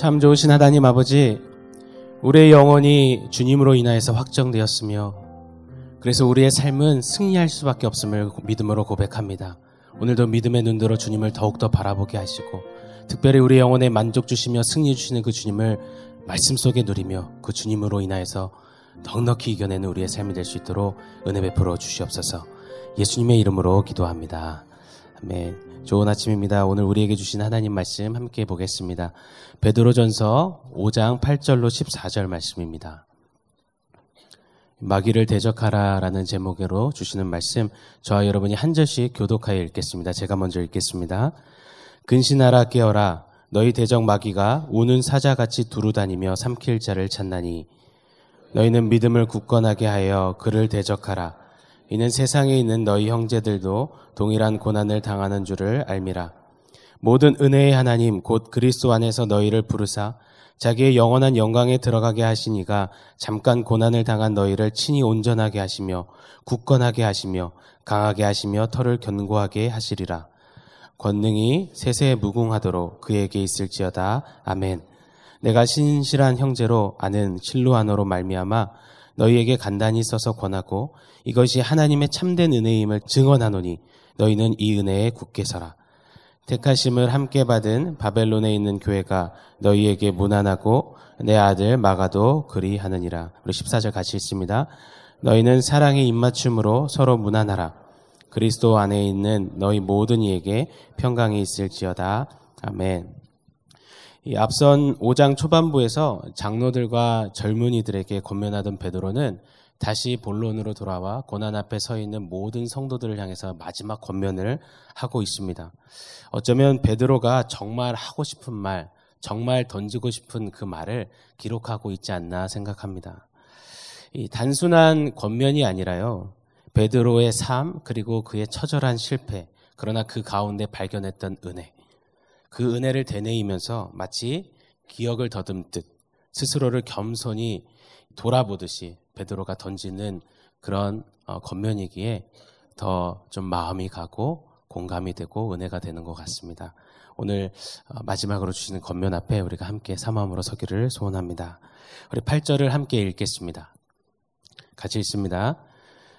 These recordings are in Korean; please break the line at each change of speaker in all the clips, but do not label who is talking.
참 좋으신 하나님 아버지, 우리의 영혼이 주님으로 인하여서 확정되었으며, 그래서 우리의 삶은 승리할 수밖에 없음을 믿음으로 고백합니다. 오늘도 믿음의 눈으로 주님을 더욱더 바라보게 하시고, 특별히 우리 영혼에 만족 주시며 승리 주시는 그 주님을 말씀 속에 누리며 그 주님으로 인하여서 넉넉히 이겨내는 우리의 삶이 될 수 있도록 은혜 베풀어 주시옵소서. 예수님의 이름으로 기도합니다. 아멘. 좋은 아침입니다. 오늘 우리에게 주신 하나님 말씀 함께 보겠습니다. 베드로전서 5장 8절로 14절 말씀입니다. 마귀를 대적하라라는 제목으로 주시는 말씀 저와 여러분이 한 절씩 교독하여 읽겠습니다. 제가 먼저 읽겠습니다. 근신하라 깨어라 너희 대적 마귀가 우는 사자같이 두루다니며 삼킬 자를 찾나니 너희는 믿음을 굳건하게 하여 그를 대적하라 이는 세상에 있는 너희 형제들도 동일한 고난을 당하는 줄을 알미라. 모든 은혜의 하나님 곧 그리스도 안에서 너희를 부르사 자기의 영원한 영광에 들어가게 하시니가 잠깐 고난을 당한 너희를 친히 온전하게 하시며 굳건하게 하시며 강하게 하시며 털을 견고하게 하시리라. 권능이 세세에 무궁하도록 그에게 있을지어다. 아멘. 내가 신실한 형제로 아는 실루아노로 말미암아 너희에게 간단히 써서 권하고 이것이 하나님의 참된 은혜임을 증언하노니 너희는 이 은혜에 굳게 서라. 택하심을 함께 받은 바벨론에 있는 교회가 너희에게 무난하고 내 아들 마가도 그리하느니라. 우리 14절 같이 읽습니다. 너희는 사랑의 입맞춤으로 서로 무난하라. 그리스도 안에 있는 너희 모든 이에게 평강이 있을지어다. 아멘. 이 앞선 5장 초반부에서 장로들과 젊은이들에게 권면하던 베드로는 다시 본론으로 돌아와 고난 앞에 서 있는 모든 성도들을 향해서 마지막 권면을 하고 있습니다. 어쩌면 베드로가 정말 하고 싶은 말, 정말 던지고 싶은 그 말을 기록하고 있지 않나 생각합니다. 이 단순한 권면이 아니라요. 베드로의 삶 그리고 그의 처절한 실패, 그러나 그 가운데 발견했던 은혜. 그 은혜를 되뇌이면서 마치 기억을 더듬듯 스스로를 겸손히 돌아보듯이 베드로가 던지는 그런 어, 겉면이기에 더 좀 마음이 가고 공감이 되고 은혜가 되는 것 같습니다. 오늘 어, 마지막으로 주시는 겉면 앞에 우리가 함께 사마음으로 서기를 소원합니다. 우리 8절을 함께 읽겠습니다. 같이 읽습니다.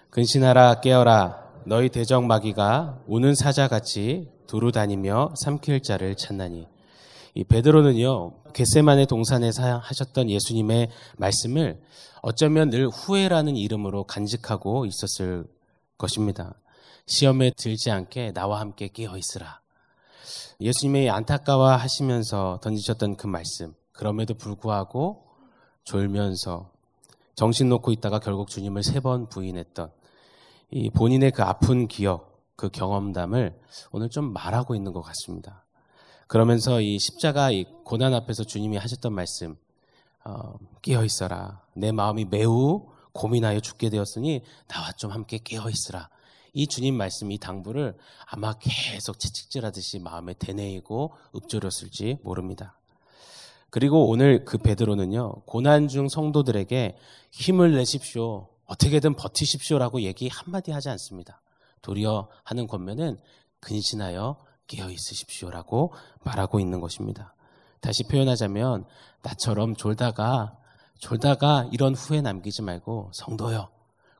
근신하라 깨어라 너희 대적 마귀가 우는 사자같이 두루 다니며 삼킬 자를 찾나니 이 베드로는요 겟세만의 동산에서 하셨던 예수님의 말씀을 어쩌면 늘 후회라는 이름으로 간직하고 있었을 것입니다. 시험에 들지 않게 나와 함께 끼어 있으라. 예수님의 안타까워 하시면서 던지셨던 그 말씀. 그럼에도 불구하고 졸면서 정신 놓고 있다가 결국 주님을 세 번 부인했던 이 본인의 그 아픈 기억, 그 경험담을 오늘 좀 말하고 있는 것 같습니다. 그러면서 이 십자가 이 고난 앞에서 주님이 하셨던 말씀, 어, 깨어 있어라. 내 마음이 매우 고민하여 죽게 되었으니 나와 좀 함께 깨어 있으라. 이 주님 말씀, 이 당부를 아마 계속 채찍질하듯이 마음에 되뇌이고 읊조렸을지 모릅니다. 그리고 오늘 그 베드로는요, 고난 중 성도들에게 힘을 내십시오. 어떻게든 버티십시오라고 얘기 한마디 하지 않습니다. 도리어 하는 권면은 근신하여 깨어 있으십시오라고 말하고 있는 것입니다. 다시 표현하자면 나처럼 졸다가 졸다가 이런 후회 남기지 말고 성도요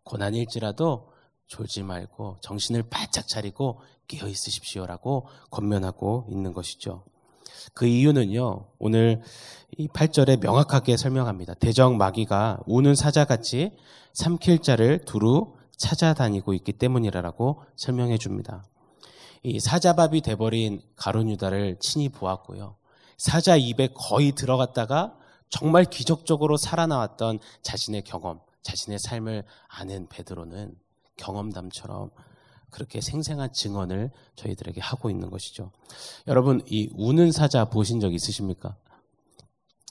고난일지라도 졸지 말고 정신을 바짝 차리고 깨어 있으십시오라고 권면하고 있는 것이죠. 그 이유는요, 오늘 이 8절에 명확하게 설명합니다. 대적 마귀가 우는 사자같이 삼킬 자를 두루 찾아다니고 있기 때문이라고 설명해 줍니다. 이 사자밥이 돼버린 가론 유다를 친히 보았고요. 사자 입에 거의 들어갔다가 정말 기적적으로 살아나왔던 자신의 경험, 자신의 삶을 아는 베드로는 경험담처럼 그렇게 생생한 증언을 저희들에게 하고 있는 것이죠. 여러분, 이 우는 사자 보신 적 있으십니까?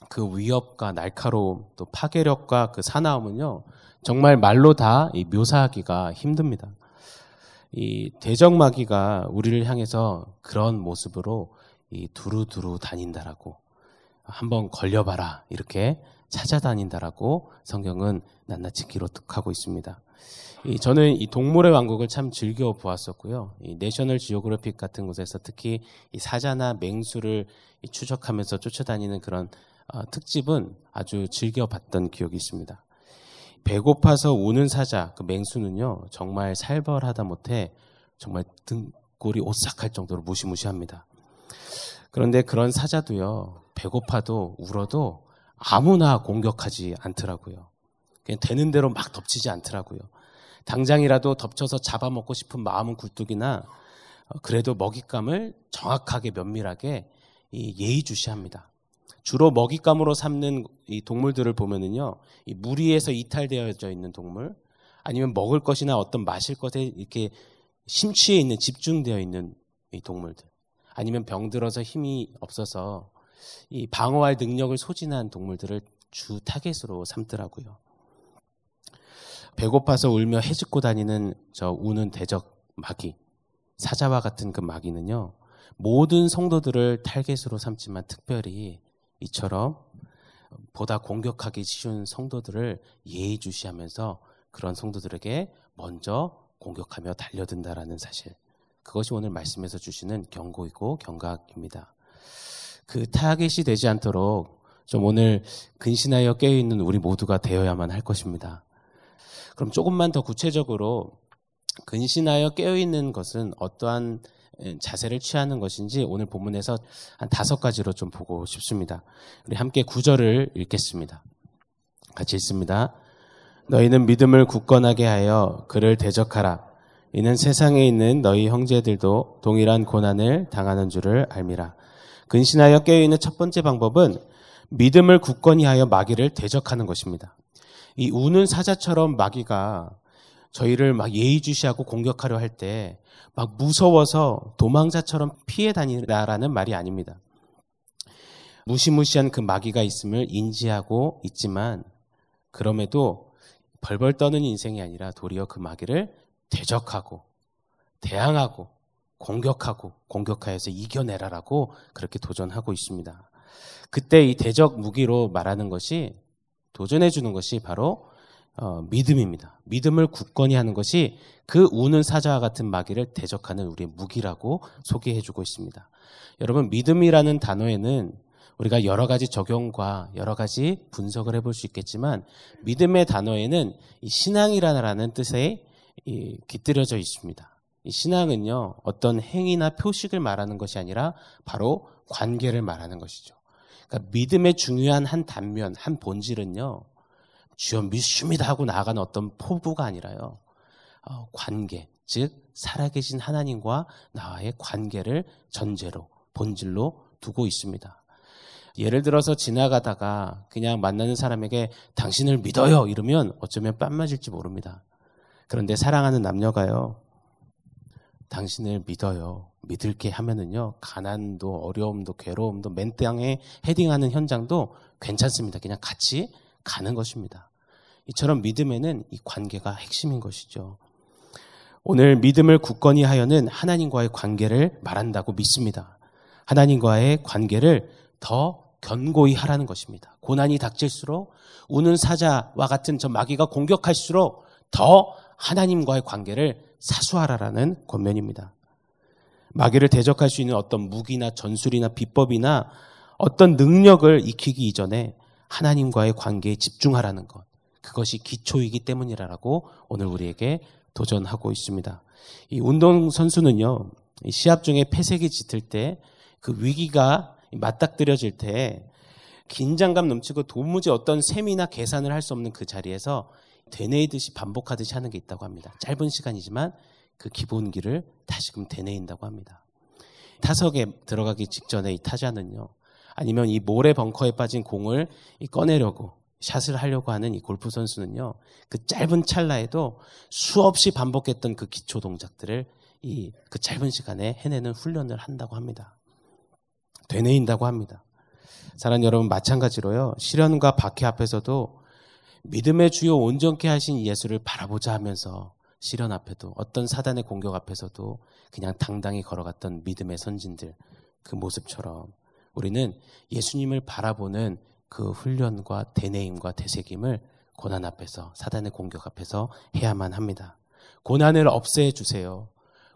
그 위협과 날카로움, 또 파괴력과 그 사나움은요, 정말 말로 다 묘사하기가 힘듭니다. 이 대적마귀가 우리를 향해서 그런 모습으로 이 두루두루 다닌다라고 한번 걸려봐라 이렇게 찾아다닌다라고 성경은 낱낱이 기록하고 있습니다. 이, 저는 이 동물의 왕국을 참 즐겨 보았었고요. 이 내셔널 지오그래픽 같은 곳에서 특히 이 사자나 맹수를 이 추적하면서 쫓아다니는 그런 어, 특집은 아주 즐겨 봤던 기억이 있습니다. 배고파서 우는 사자, 그 맹수는요, 정말 살벌하다 못해 정말 등골이 오싹할 정도로 무시무시합니다. 그런데 그런 사자도요, 배고파도 울어도 아무나 공격하지 않더라고요. 그냥 되는 대로 막 덮치지 않더라고요. 당장이라도 덮쳐서 잡아먹고 싶은 마음은 굴뚝이나 어, 그래도 먹잇감을 정확하게 면밀하게 예의주시합니다. 주로 먹잇감으로 삼는 이 동물들을 보면은요, 이 무리에서 이탈되어져 있는 동물, 아니면 먹을 것이나 어떤 마실 것에 이렇게 심취해 있는 집중되어 있는 이 동물들, 아니면 병들어서 힘이 없어서 이 방어할 능력을 소진한 동물들을 주 타겟으로 삼더라고요. 배고파서 울며 해집고 다니는 저 우는 대적 마귀, 사자와 같은 그 마귀는요, 모든 성도들을 탈겟으로 삼지만 특별히 이처럼 보다 공격하기 쉬운 성도들을 예의주시하면서 그런 성도들에게 먼저 공격하며 달려든다라는 사실. 그것이 오늘 말씀에서 주시는 경고이고 경각입니다. 그 타겟이 되지 않도록 좀 오늘 근신하여 깨어있는 우리 모두가 되어야만 할 것입니다. 그럼 조금만 더 구체적으로 근신하여 깨어있는 것은 어떠한 자세를 취하는 것인지 오늘 본문에서 한 다섯 가지로 좀 보고 싶습니다. 우리 함께 구절을 읽겠습니다. 같이 읽습니다. 너희는 믿음을 굳건하게 하여 그를 대적하라. 이는 세상에 있는 너희 형제들도 동일한 고난을 당하는 줄을 알미라. 근신하여 깨어있는 첫 번째 방법은 믿음을 굳건히 하여 마귀를 대적하는 것입니다. 이 우는 사자처럼 마귀가 저희를 막 예의주시하고 공격하려 할 때 막 무서워서 도망자처럼 피해 다니라라는 말이 아닙니다. 무시무시한 그 마귀가 있음을 인지하고 있지만 그럼에도 벌벌 떠는 인생이 아니라 도리어 그 마귀를 대적하고 대항하고 공격하고 공격하여서 이겨내라라고 그렇게 도전하고 있습니다. 그때 이 대적 무기로 말하는 것이 도전해 주는 것이 바로 어, 믿음입니다. 믿음을 굳건히 하는 것이 그 우는 사자와 같은 마귀를 대적하는 우리의 무기라고 소개해 주고 있습니다. 여러분, 믿음이라는 단어에는 우리가 여러 가지 적용과 여러 가지 분석을 해볼 수 있겠지만 믿음의 단어에는 신앙이라는 뜻에 깃들여져 있습니다. 이 신앙은요, 어떤 행위나 표식을 말하는 것이 아니라 바로 관계를 말하는 것이죠. 그러니까 믿음의 중요한 한 단면, 한 본질은요, 주여 믿습니다 하고 나아가는 어떤 포부가 아니라요. 어, 관계, 즉 살아계신 하나님과 나와의 관계를 전제로 본질로 두고 있습니다. 예를 들어서 지나가다가 그냥 만나는 사람에게 당신을 믿어요 이러면 어쩌면 뺨 맞을지 모릅니다. 그런데 사랑하는 남녀가요. 당신을 믿어요. 믿을게 하면은요. 가난도 어려움도 괴로움도 맨 땅에 헤딩하는 현장도 괜찮습니다. 그냥 같이 가는 것입니다. 이처럼 믿음에는 이 관계가 핵심인 것이죠. 오늘 믿음을 굳건히 하여는 하나님과의 관계를 말한다고 믿습니다. 하나님과의 관계를 더 견고히 하라는 것입니다. 고난이 닥칠수록 우는 사자와 같은 저 마귀가 공격할수록 더 하나님과의 관계를 사수하라라는 권면입니다. 마귀를 대적할 수 있는 어떤 무기나 전술이나 비법이나 어떤 능력을 익히기 이전에 하나님과의 관계에 집중하라는 것. 그것이 기초이기 때문이라고 오늘 우리에게 도전하고 있습니다. 이 운동선수는요, 시합 중에 폐색이 짙을 때 그 위기가 맞닥뜨려질 때 긴장감 넘치고 도무지 어떤 셈이나 계산을 할 수 없는 그 자리에서 되뇌이듯이 반복하듯이 하는 게 있다고 합니다. 짧은 시간이지만 그 기본기를 다시금 되뇌인다고 합니다. 타석에 들어가기 직전에 이 타자는요, 아니면 이 모래 벙커에 빠진 공을 꺼내려고 샷을 하려고 하는 이 골프 선수는요, 그 짧은 찰나에도 수없이 반복했던 그 기초 동작들을 이 그 짧은 시간에 해내는 훈련을 한다고 합니다. 되뇌인다고 합니다. 사랑 여러분, 마찬가지로요, 시련과 박해 앞에서도 믿음의 주요 온전케 하신 예수를 바라보자 하면서 시련 앞에도 어떤 사단의 공격 앞에서도 그냥 당당히 걸어갔던 믿음의 선진들 그 모습처럼 우리는 예수님을 바라보는 그 훈련과 대내임과 되새김을 고난 앞에서 사단의 공격 앞에서 해야만 합니다. 고난을 없애 주세요.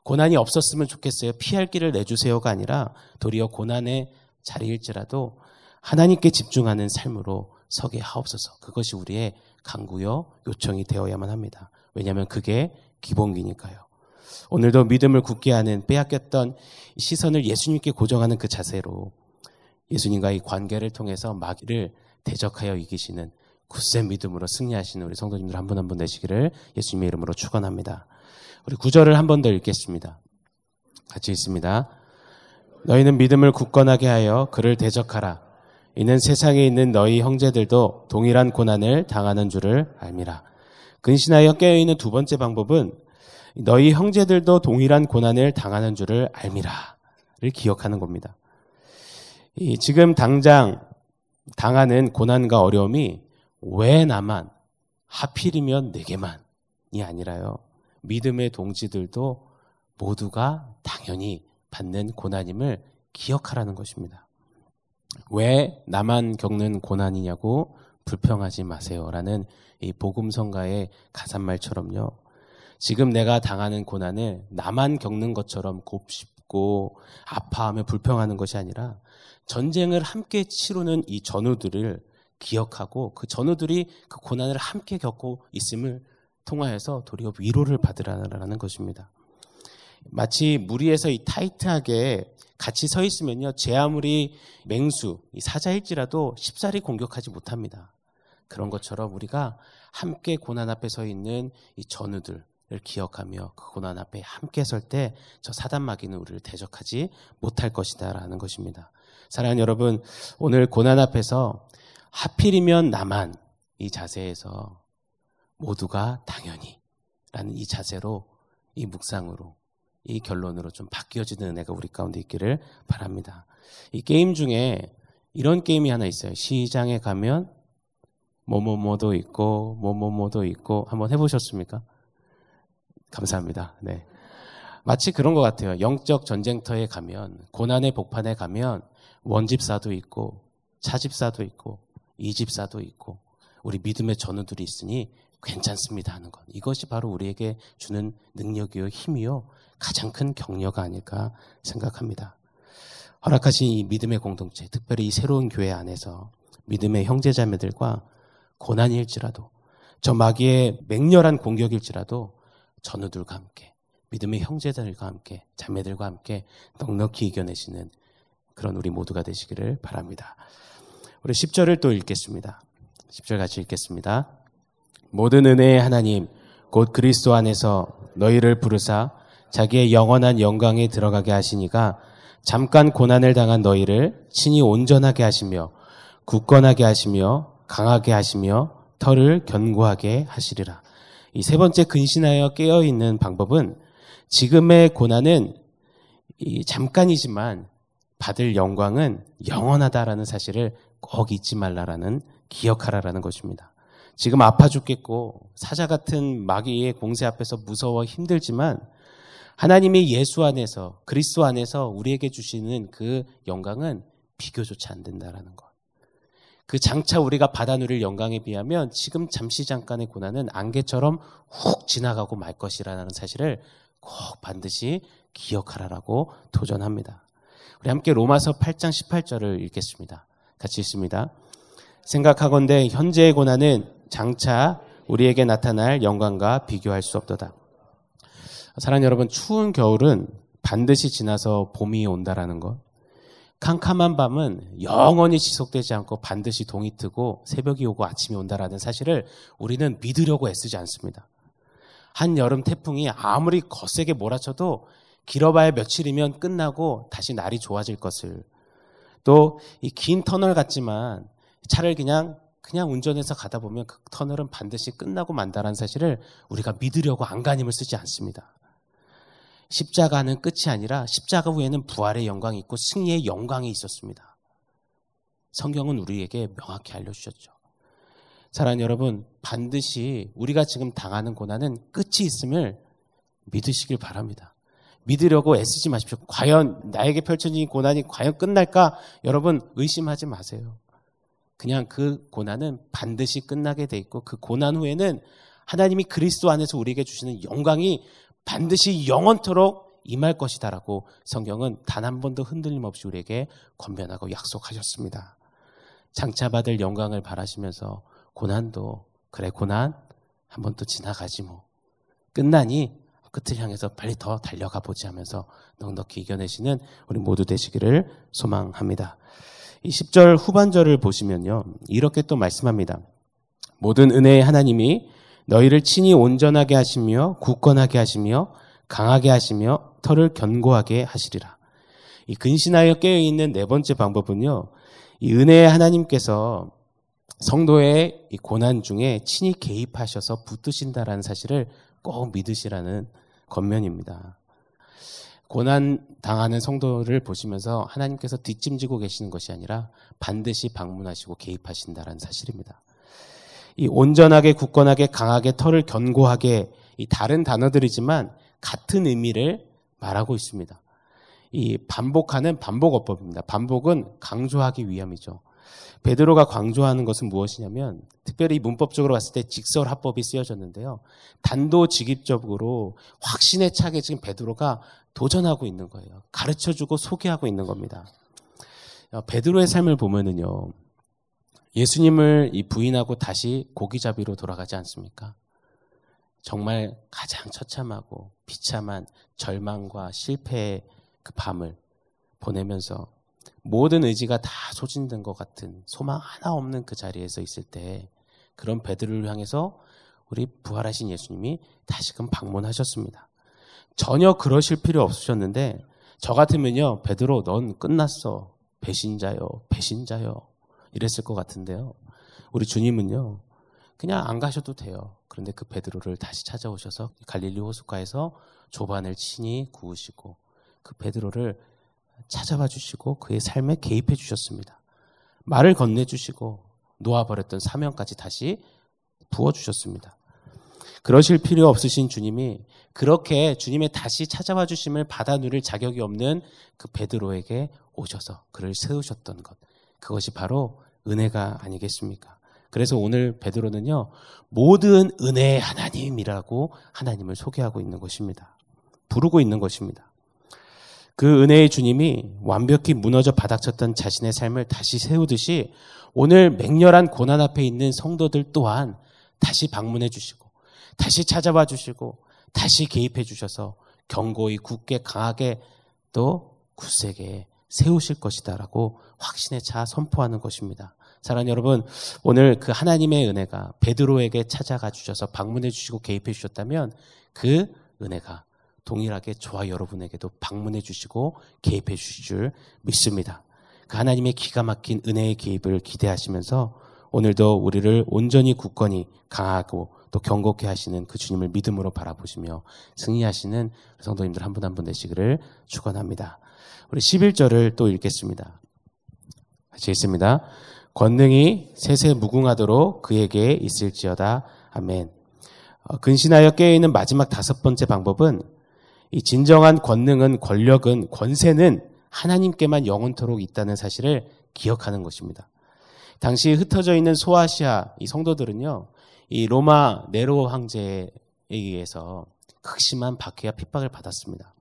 고난이 없었으면 좋겠어요. 피할 길을 내주세요가 아니라 도리어 고난의 자리일지라도 하나님께 집중하는 삶으로 서게 하옵소서. 그것이 우리의 강구요 요청이 되어야만 합니다. 왜냐하면 그게 기본기니까요. 오늘도 믿음을 굳게 하는 빼앗겼던 시선을 예수님께 고정하는 그 자세로 예수님과의 관계를 통해서 마귀를 대적하여 이기시는 굳센 믿음으로 승리하시는 우리 성도님들 한 분 한 분 되시기를 예수님의 이름으로 축원합니다. 우리 구절을 한 번 더 읽겠습니다. 같이 읽습니다. 너희는 믿음을 굳건하게 하여 그를 대적하라. 이는 세상에 있는 너희 형제들도 동일한 고난을 당하는 줄을 알미라. 근신하여 깨어있는 두 번째 방법은 너희 형제들도 동일한 고난을 당하는 줄을 알미라를 기억하는 겁니다. 지금 당장 당하는 고난과 어려움이 왜 나만 하필이면 내게만이 아니라요. 믿음의 동지들도 모두가 당연히 받는 고난임을 기억하라는 것입니다. 왜 나만 겪는 고난이냐고 불평하지 마세요라는 이 복음성가의 가사말처럼요. 지금 내가 당하는 고난을 나만 겪는 것처럼 곱씹 고 아파하며 불평하는 것이 아니라 전쟁을 함께 치르는 이 전우들을 기억하고 그 전우들이 그 고난을 함께 겪고 있음을 통하여서 도리어 위로를 받으라는 것입니다. 마치 무리에서 이 타이트하게 같이 서 있으면요. 제 아무리 맹수, 사자일지라도 쉽사리 공격하지 못합니다. 그런 것처럼 우리가 함께 고난 앞에 서 있는 이 전우들 을 기억하며 그 고난 앞에 함께 설 때 저 사단 마귀는 우리를 대적하지 못할 것이다라는 것입니다. 사랑하는 여러분, 오늘 고난 앞에서 하필이면 나만 이 자세에서 모두가 당연히 라는 이 자세로 이 묵상으로 이 결론으로 좀 바뀌어지는 은혜가 우리 가운데 있기를 바랍니다. 이 게임 중에 이런 게임이 하나 있어요. 시장에 가면 뭐뭐뭐도 있고 뭐뭐뭐도 있고 한번 해보셨습니까? 감사합니다. 네. 마치 그런 것 같아요. 영적 전쟁터에 가면 고난의 복판에 가면 원집사도 있고 차집사도 있고 이집사도 있고 우리 믿음의 전우들이 있으니 괜찮습니다 하는 것. 이것이 바로 우리에게 주는 능력이요 힘이요 가장 큰 격려가 아닐까 생각합니다. 허락하신 이 믿음의 공동체, 특별히 이 새로운 교회 안에서 믿음의 형제자매들과 고난일지라도 저 마귀의 맹렬한 공격일지라도 전우들과 함께 믿음의 형제들과 함께 자매들과 함께 넉넉히 이겨내시는 그런 우리 모두가 되시기를 바랍니다. 우리 10절을 또 읽겠습니다. 10절 같이 읽겠습니다. 모든 은혜의 하나님 곧 그리스도 안에서 너희를 부르사 자기의 영원한 영광에 들어가게 하시니가 잠깐 고난을 당한 너희를 친히 온전하게 하시며 굳건하게 하시며 강하게 하시며 털을 견고하게 하시리라. 이 세 번째 근신하여 깨어 있는 방법은 지금의 고난은 잠깐이지만 받을 영광은 영원하다라는 사실을 꼭 잊지 말라라는 기억하라라는 것입니다. 지금 아파 죽겠고 사자 같은 마귀의 공세 앞에서 무서워 힘들지만 하나님의 예수 안에서 그리스도 안에서 우리에게 주시는 그 영광은 비교조차 안 된다라는 것. 그 장차 우리가 받아 누릴 영광에 비하면 지금 잠시 잠깐의 고난은 안개처럼 훅 지나가고 말 것이라는 사실을 꼭 반드시 기억하라라고 도전합니다. 우리 함께 로마서 8장 18절을 읽겠습니다. 같이 읽습니다. 생각하건대 현재의 고난은 장차 우리에게 나타날 영광과 비교할 수 없도다. 사랑하는 여러분, 추운 겨울은 반드시 지나서 봄이 온다라는 것. 캄캄한 밤은 영원히 지속되지 않고 반드시 동이 트고 새벽이 오고 아침이 온다라는 사실을 우리는 믿으려고 애쓰지 않습니다. 한 여름 태풍이 아무리 거세게 몰아쳐도 길어봐야 며칠이면 끝나고 다시 날이 좋아질 것을 또 이 긴 터널 같지만 차를 그냥 그냥 운전해서 가다 보면 그 터널은 반드시 끝나고 만다라는 사실을 우리가 믿으려고 안간힘을 쓰지 않습니다. 십자가는 끝이 아니라 십자가 후에는 부활의 영광이 있고 승리의 영광이 있었습니다. 성경은 우리에게 명확히 알려주셨죠. 사랑하는 여러분, 반드시 우리가 지금 당하는 고난은 끝이 있음을 믿으시길 바랍니다. 믿으려고 애쓰지 마십시오. 과연 나에게 펼쳐진 고난이 과연 끝날까? 여러분 의심하지 마세요. 그냥 그 고난은 반드시 끝나게 돼 있고 그 고난 후에는 하나님이 그리스도 안에서 우리에게 주시는 영광이 반드시 영원토록 임할 것이다라고 성경은 단 한 번도 흔들림 없이 우리에게 권면하고 약속하셨습니다. 장차 받을 영광을 바라시면서 고난도 그래 고난 한 번 또 지나가지 뭐 끝나니 끝을 향해서 빨리 더 달려가 보지 하면서 넉넉히 이겨내시는 우리 모두 되시기를 소망합니다. 이 10절 후반절을 보시면요. 이렇게 또 말씀합니다. 모든 은혜의 하나님이 너희를 친히 온전하게 하시며 굳건하게 하시며 강하게 하시며 털을 견고하게 하시리라. 이 근신하여 깨어 있는 네 번째 방법은요. 이 은혜의 하나님께서 성도의 이 고난 중에 친히 개입하셔서 붙드신다라는 사실을 꼭 믿으시라는 겉면입니다. 고난 당하는 성도를 보시면서 하나님께서 뒷짐지고 계시는 것이 아니라 반드시 방문하시고 개입하신다라는 사실입니다. 이 온전하게 굳건하게 강하게 털을 견고하게 이 다른 단어들이지만 같은 의미를 말하고 있습니다. 이 반복하는 반복어법입니다. 반복은 강조하기 위함이죠. 베드로가 강조하는 것은 무엇이냐면 특별히 문법적으로 봤을 때 직설합법이 쓰여졌는데요. 단도직입적으로 확신에 차게 지금 베드로가 도전하고 있는 거예요. 가르쳐주고 소개하고 있는 겁니다. 어, 베드로의 삶을 보면은요. 예수님을 부인하고 다시 고기잡이로 돌아가지 않습니까? 정말 가장 처참하고 비참한 절망과 실패의 그 밤을 보내면서 모든 의지가 다 소진된 것 같은 소망 하나 없는 그 자리에서 있을 때 그런 베드로를 향해서 우리 부활하신 예수님이 다시금 방문하셨습니다. 전혀 그러실 필요 없으셨는데 저 같으면요 베드로 넌 끝났어 배신자요 배신자요 이랬을 것 같은데요. 우리 주님은요, 그냥 안 가셔도 돼요. 그런데 그 베드로를 다시 찾아오셔서 갈릴리 호숫가에서 조반을 친히 구우시고 그 베드로를 찾아봐 주시고 그의 삶에 개입해 주셨습니다. 말을 건네 주시고 놓아버렸던 사명까지 다시 부어 주셨습니다. 그러실 필요 없으신 주님이 그렇게 주님의 다시 찾아와 주심을 받아 누릴 자격이 없는 그 베드로에게 오셔서 그를 세우셨던 것. 그것이 바로 은혜가 아니겠습니까? 그래서 오늘 베드로는요, 모든 은혜의 하나님이라고 하나님을 소개하고 있는 것입니다. 부르고 있는 것입니다. 그 은혜의 주님이 완벽히 무너져 바닥쳤던 자신의 삶을 다시 세우듯이 오늘 맹렬한 고난 앞에 있는 성도들 또한 다시 방문해 주시고, 다시 찾아와 주시고, 다시 개입해 주셔서 견고히 굳게 강하게 또 굳세게 세우실 것이다라고 확신에 차 선포하는 것입니다. 사랑하는 여러분, 오늘 그 하나님의 은혜가 베드로에게 찾아가 주셔서 방문해 주시고 개입해 주셨다면 그 은혜가 동일하게 저와 여러분에게도 방문해 주시고 개입해 주실 줄 믿습니다. 그 하나님의 기가 막힌 은혜의 개입을 기대하시면서 오늘도 우리를 온전히 굳건히 강하고 또 경고케 하시는 그 주님을 믿음으로 바라보시며 승리하시는 성도님들 한 분 한분 되시기를 축원합니다. 우리 11절을 또 읽겠습니다. 같이 읽습니다. 권능이 세세 무궁하도록 그에게 있을지어다. 아멘. 어, 근신하여 깨어있는 마지막 다섯 번째 방법은 이 진정한 권능은 권력은 권세는 하나님께만 영원토록 있다는 사실을 기억하는 것입니다. 당시 흩어져 있는 소아시아 이 성도들은요, 이 로마 네로 황제에 의해서 극심한 박해와 핍박을 받았습니다.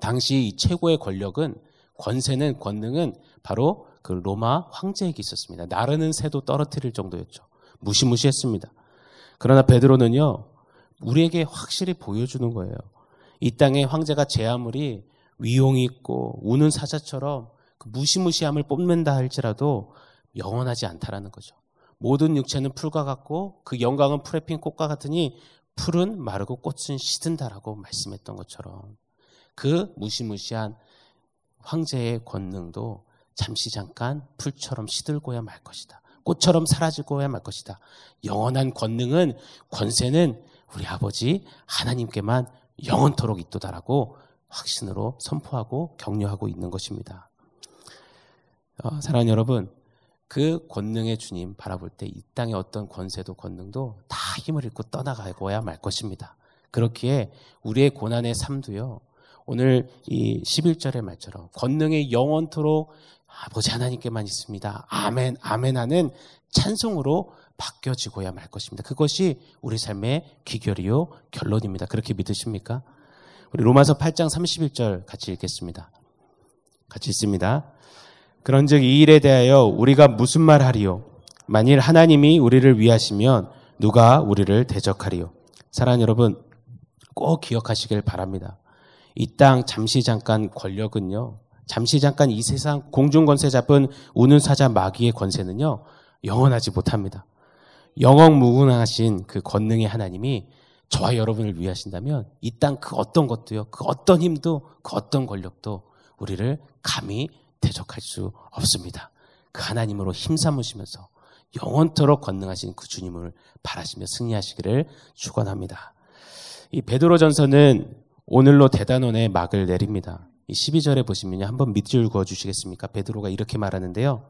당시 최고의 권력은 권세는 권능은 바로 그 로마 황제에게 있었습니다. 나르는 새도 떨어뜨릴 정도였죠. 무시무시했습니다. 그러나 베드로는요, 우리에게 확실히 보여주는 거예요. 이 땅의 황제가 제 아무리 위용이 있고 우는 사자처럼 그 무시무시함을 뽐낸다 할지라도 영원하지 않다라는 거죠. 모든 육체는 풀과 같고 그 영광은 풀에 핀 꽃과 같으니 풀은 마르고 꽃은 시든다라고 말씀했던 것처럼 그 무시무시한 황제의 권능도 잠시 잠깐 풀처럼 시들고야 말 것이다. 꽃처럼 사라지고야 말 것이다. 영원한 권능은 권세는 우리 아버지 하나님께만 영원토록 있도다라고 확신으로 선포하고 격려하고 있는 것입니다. 어, 사랑하는 여러분, 그 권능의 주님 바라볼 때 이 땅의 어떤 권세도 권능도 다 힘을 잃고 떠나가고야 말 것입니다. 그렇기에 우리의 고난의 삶도요, 오늘 이 11절의 말처럼 권능의 영원토록 아버지 하나님께만 있습니다. 아멘, 아멘 하는 찬송으로 바뀌어지고야 말 것입니다. 그것이 우리 삶의 귀결이요, 결론입니다. 그렇게 믿으십니까? 우리 로마서 8장 31절 같이 읽겠습니다. 같이 읽습니다. 그런즉 이 일에 대하여 우리가 무슨 말 하리요? 만일 하나님이 우리를 위하시면 누가 우리를 대적하리요? 사랑하는 여러분, 꼭 기억하시길 바랍니다. 이 땅 잠시 잠깐 권력은요, 잠시 잠깐 이 세상 공중 권세 잡은 우는 사자 마귀의 권세는요, 영원하지 못합니다. 영원 무궁하신 그 권능의 하나님이 저와 여러분을 위하신다면 이 땅 그 어떤 것도요, 그 어떤 힘도, 그 어떤 권력도 우리를 감히 대적할 수 없습니다. 그 하나님으로 힘삼으시면서 영원토록 권능하신 그 주님을 바라시며 승리하시기를 축원합니다. 이 베드로전서는 오늘로 대단원의 막을 내립니다. 이 12절에 보시면요. 한번 밑줄 그어 주시겠습니까? 베드로가 이렇게 말하는데요.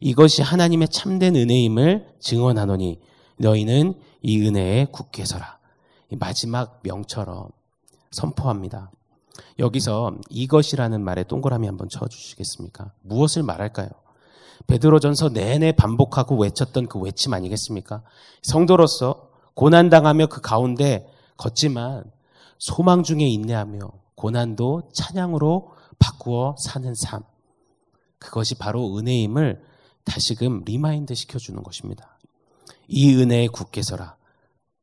이것이 하나님의 참된 은혜임을 증언하노니 너희는 이 은혜에 굳게 서라. 마지막 명처럼 선포합니다. 여기서 이것이라는 말에 동그라미 한번 쳐 주시겠습니까? 무엇을 말할까요? 베드로전서 내내 반복하고 외쳤던 그 외침 아니겠습니까? 성도로서 고난당하며 그 가운데 걷지만 소망 중에 인내하며 고난도 찬양으로 바꾸어 사는 삶. 그것이 바로 은혜임을 다시금 remind 시켜주는 것입니다. 이 은혜에 굳게 서라.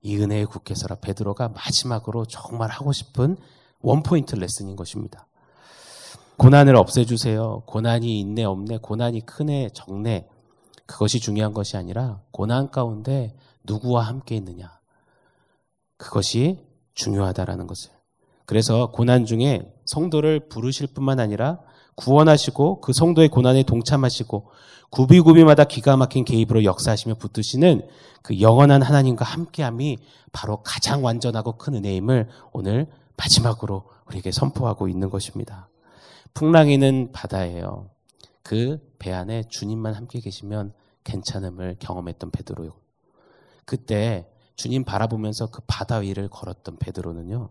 이 은혜에 굳게 서라. 베드로가 마지막으로 정말 하고 싶은 원포인트 레슨인 것입니다. 고난을 없애주세요. 고난이 있네, 없네, 고난이 크네, 적네. 그것이 중요한 것이 아니라 고난 가운데 누구와 함께 있느냐. 그것이 중요하다라는 것을. 그래서 고난 중에 성도를 부르실 뿐만 아니라 구원하시고 그 성도의 고난에 동참하시고 구비구비마다 기가 막힌 개입으로 역사하시며 붙드시는 그 영원한 하나님과 함께함이 바로 가장 완전하고 큰 은혜임을 오늘 마지막으로 우리에게 선포하고 있는 것입니다. 풍랑이는 바다예요. 그 배 안에 주님만 함께 계시면 괜찮음을 경험했던 베드로요. 그때 주님 바라보면서 그 바다 위를 걸었던 베드로는요.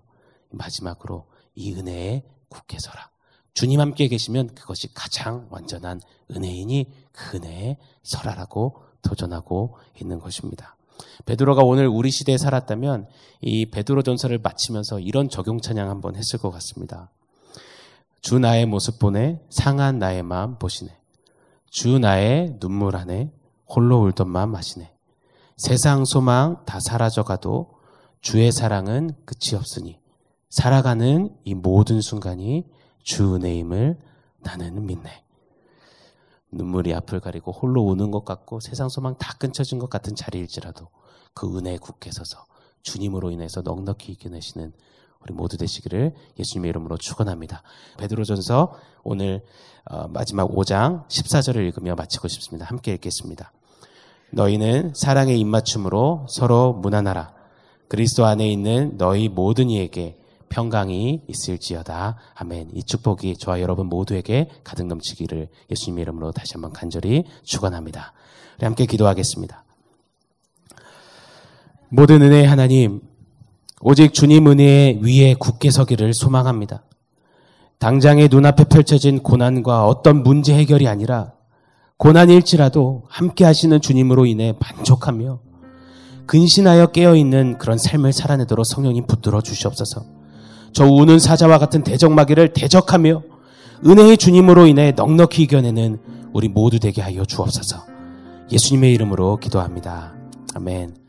마지막으로 이 은혜에 굳게 서라. 주님 함께 계시면 그것이 가장 완전한 은혜이니 그 은혜에 서라라고 도전하고 있는 것입니다. 베드로가 오늘 우리 시대에 살았다면 이 베드로 전서를 마치면서 이런 적용 찬양 한번 했을 것 같습니다. 주 나의 모습 보내 상한 나의 마음 보시네. 주 나의 눈물 안에 홀로 울던 마음 마시네. 세상 소망 다 사라져가도 주의 사랑은 끝이 없으니 살아가는 이 모든 순간이 주 은혜임을 나는 믿네. 눈물이 앞을 가리고 홀로 우는 것 같고 세상 소망 다 끊쳐진 것 같은 자리일지라도 그 은혜에 굳게 서서 주님으로 인해서 넉넉히 이겨내시는 우리 모두 되시기를 예수님의 이름으로 축원합니다. 베드로전서 오늘 어, 마지막 5장 14절을 읽으며 마치고 싶습니다. 함께 읽겠습니다. 너희는 사랑의 입맞춤으로 서로 무난하라. 그리스도 안에 있는 너희 모든 이에게 평강이 있을지어다. 아멘. 이 축복이 저와 여러분 모두에게 가득 넘치기를 예수님의 이름으로 다시 한번 간절히 축원합니다. 우리 함께 기도하겠습니다. 모든 은혜의 하나님, 오직 주님 은혜의 위에 굳게 서기를 소망합니다. 당장의 눈앞에 펼쳐진 고난과 어떤 문제 해결이 아니라 고난일지라도 함께 하시는 주님으로 인해 만족하며 근신하여 깨어있는 그런 삶을 살아내도록 성령님 붙들어 주시옵소서. 저 우는 사자와 같은 대적마귀를 대적하며 은혜의 주님으로 인해 넉넉히 이겨내는 우리 모두 되게 하여 주옵소서. 예수님의 이름으로 기도합니다. 아멘.